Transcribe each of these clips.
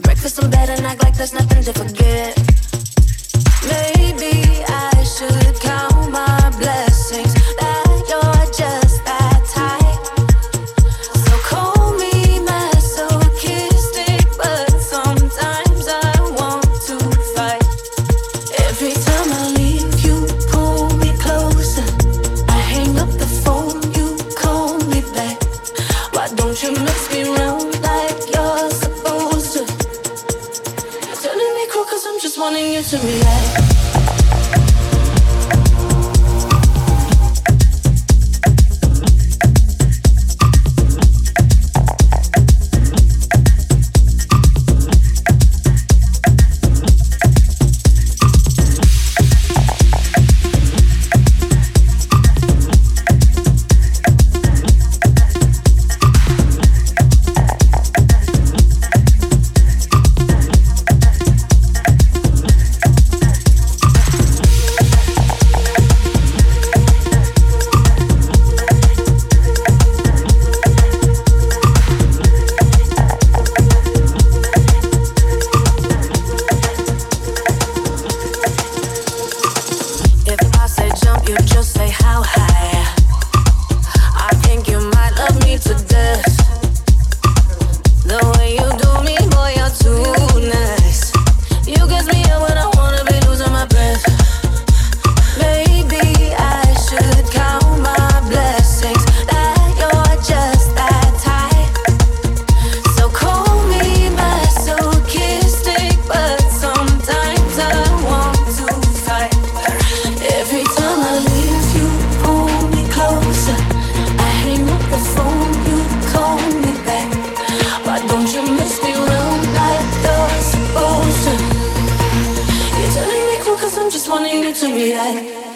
breakfast in bed and act like there's nothing to forget. React.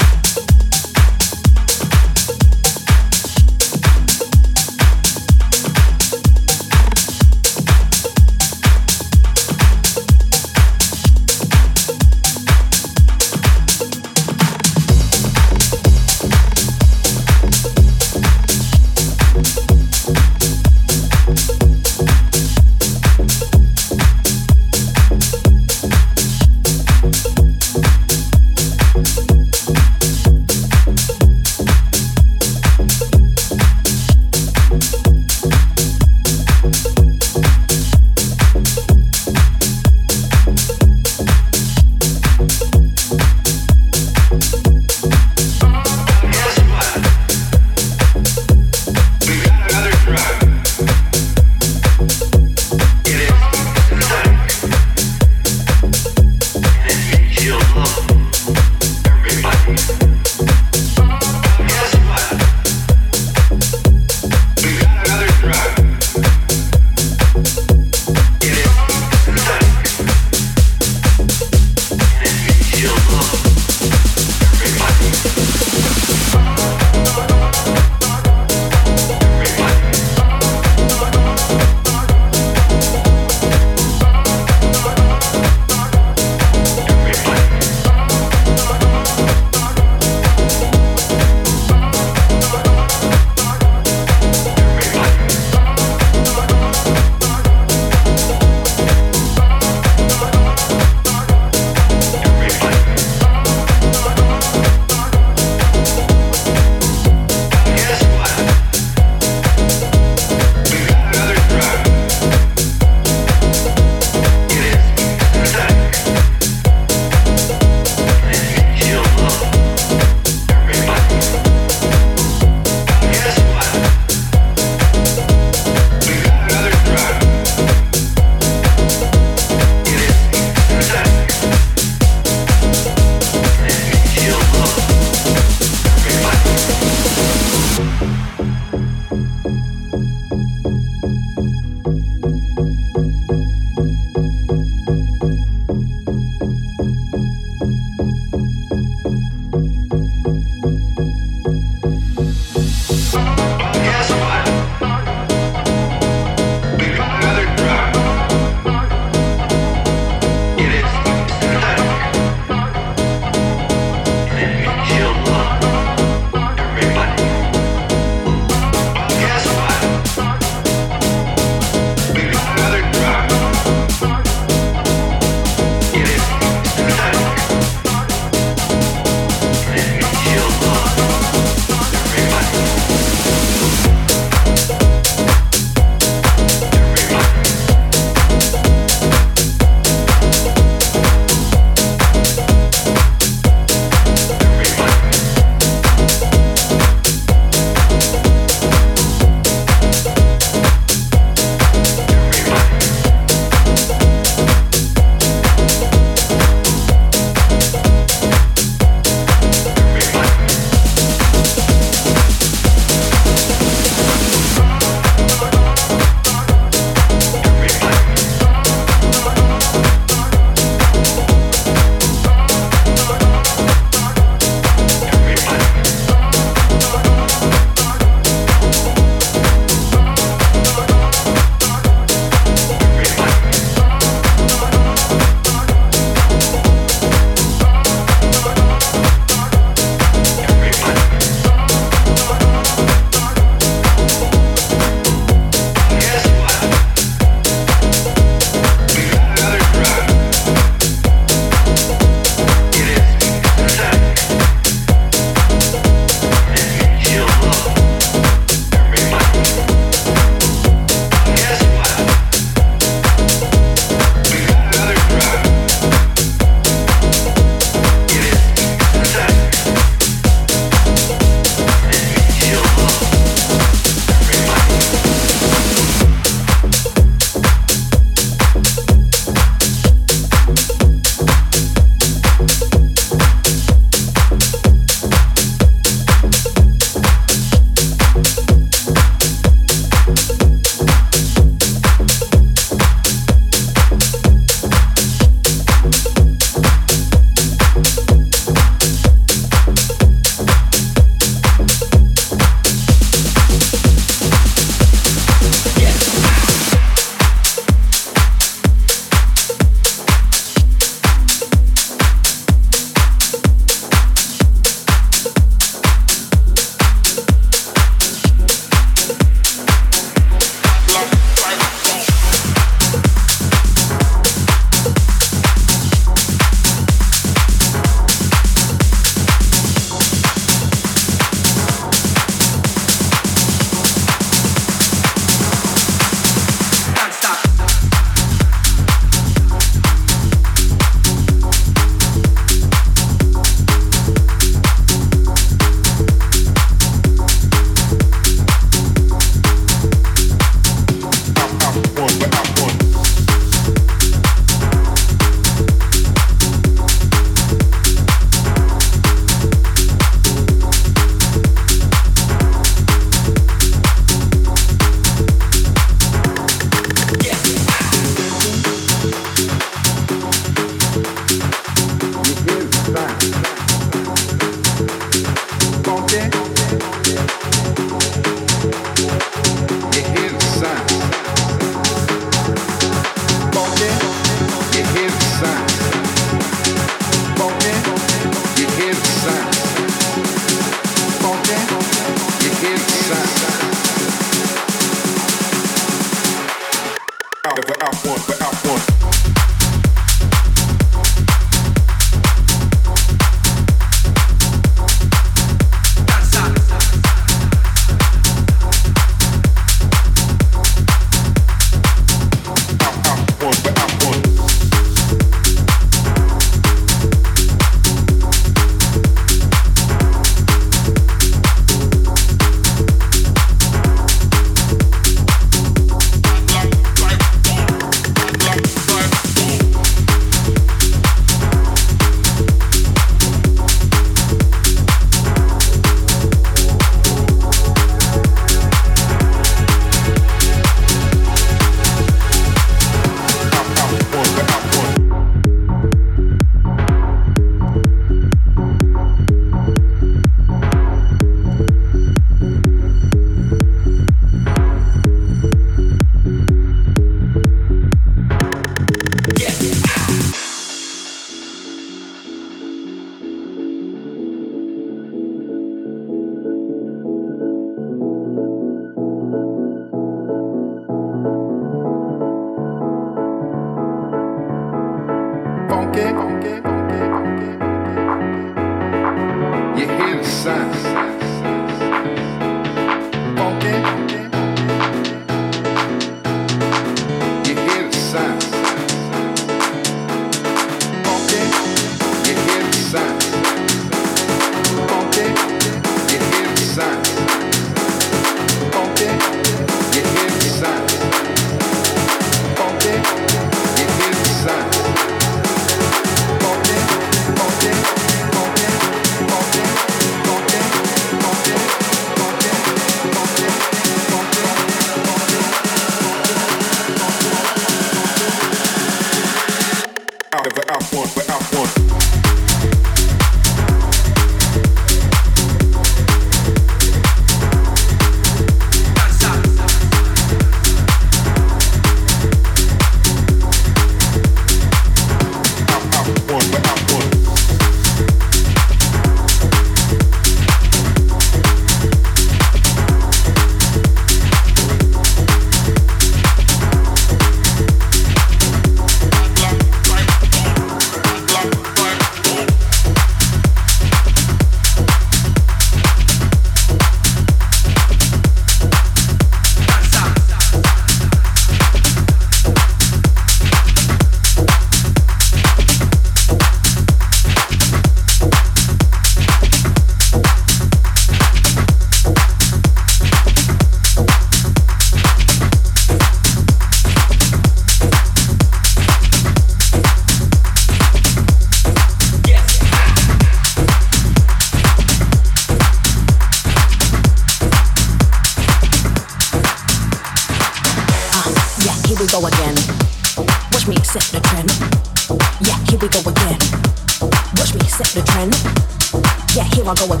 Set the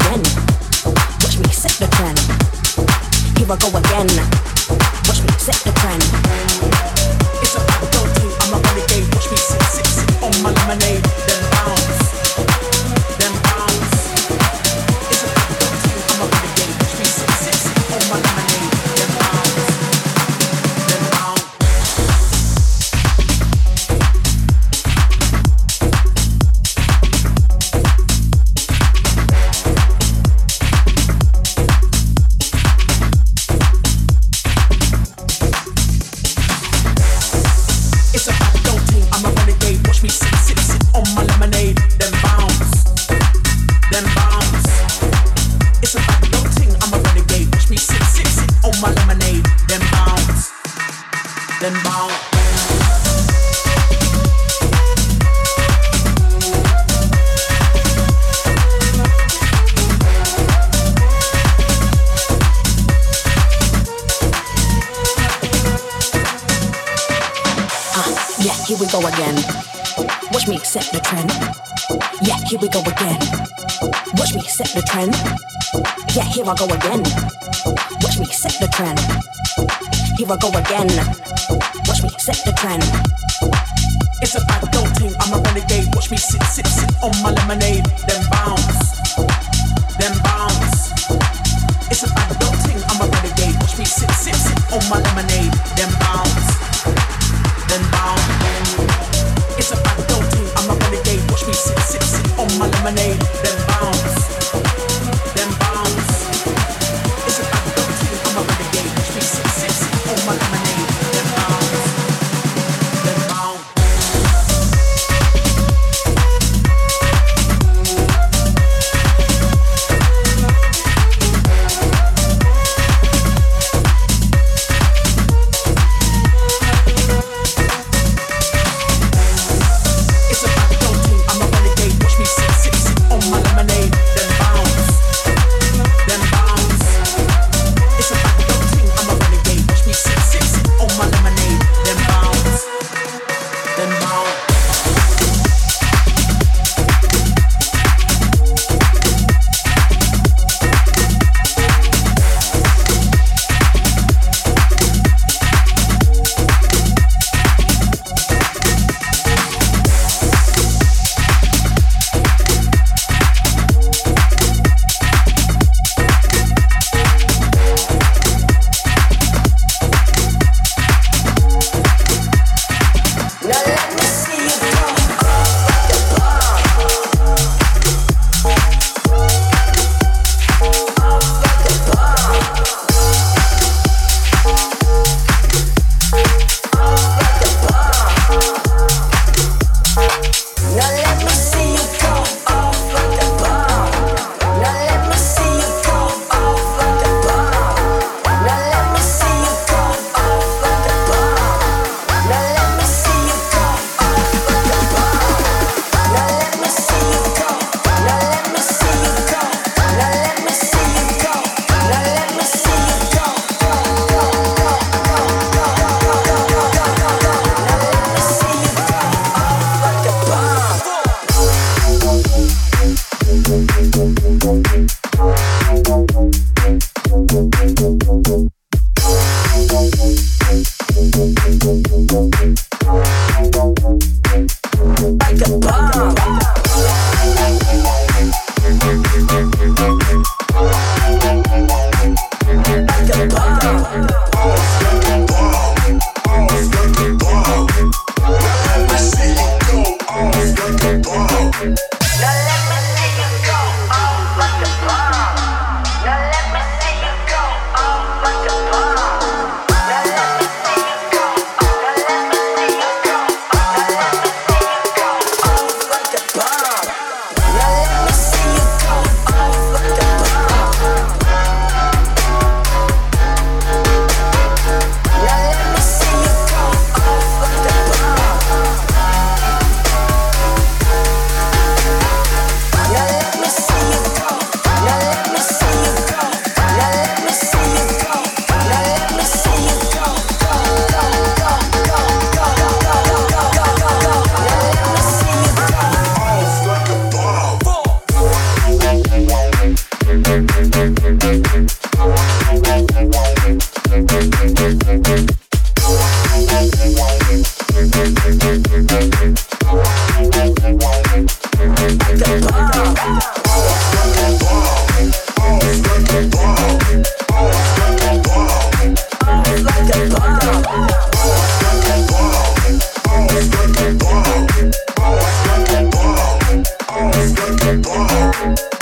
dominate tomorrow.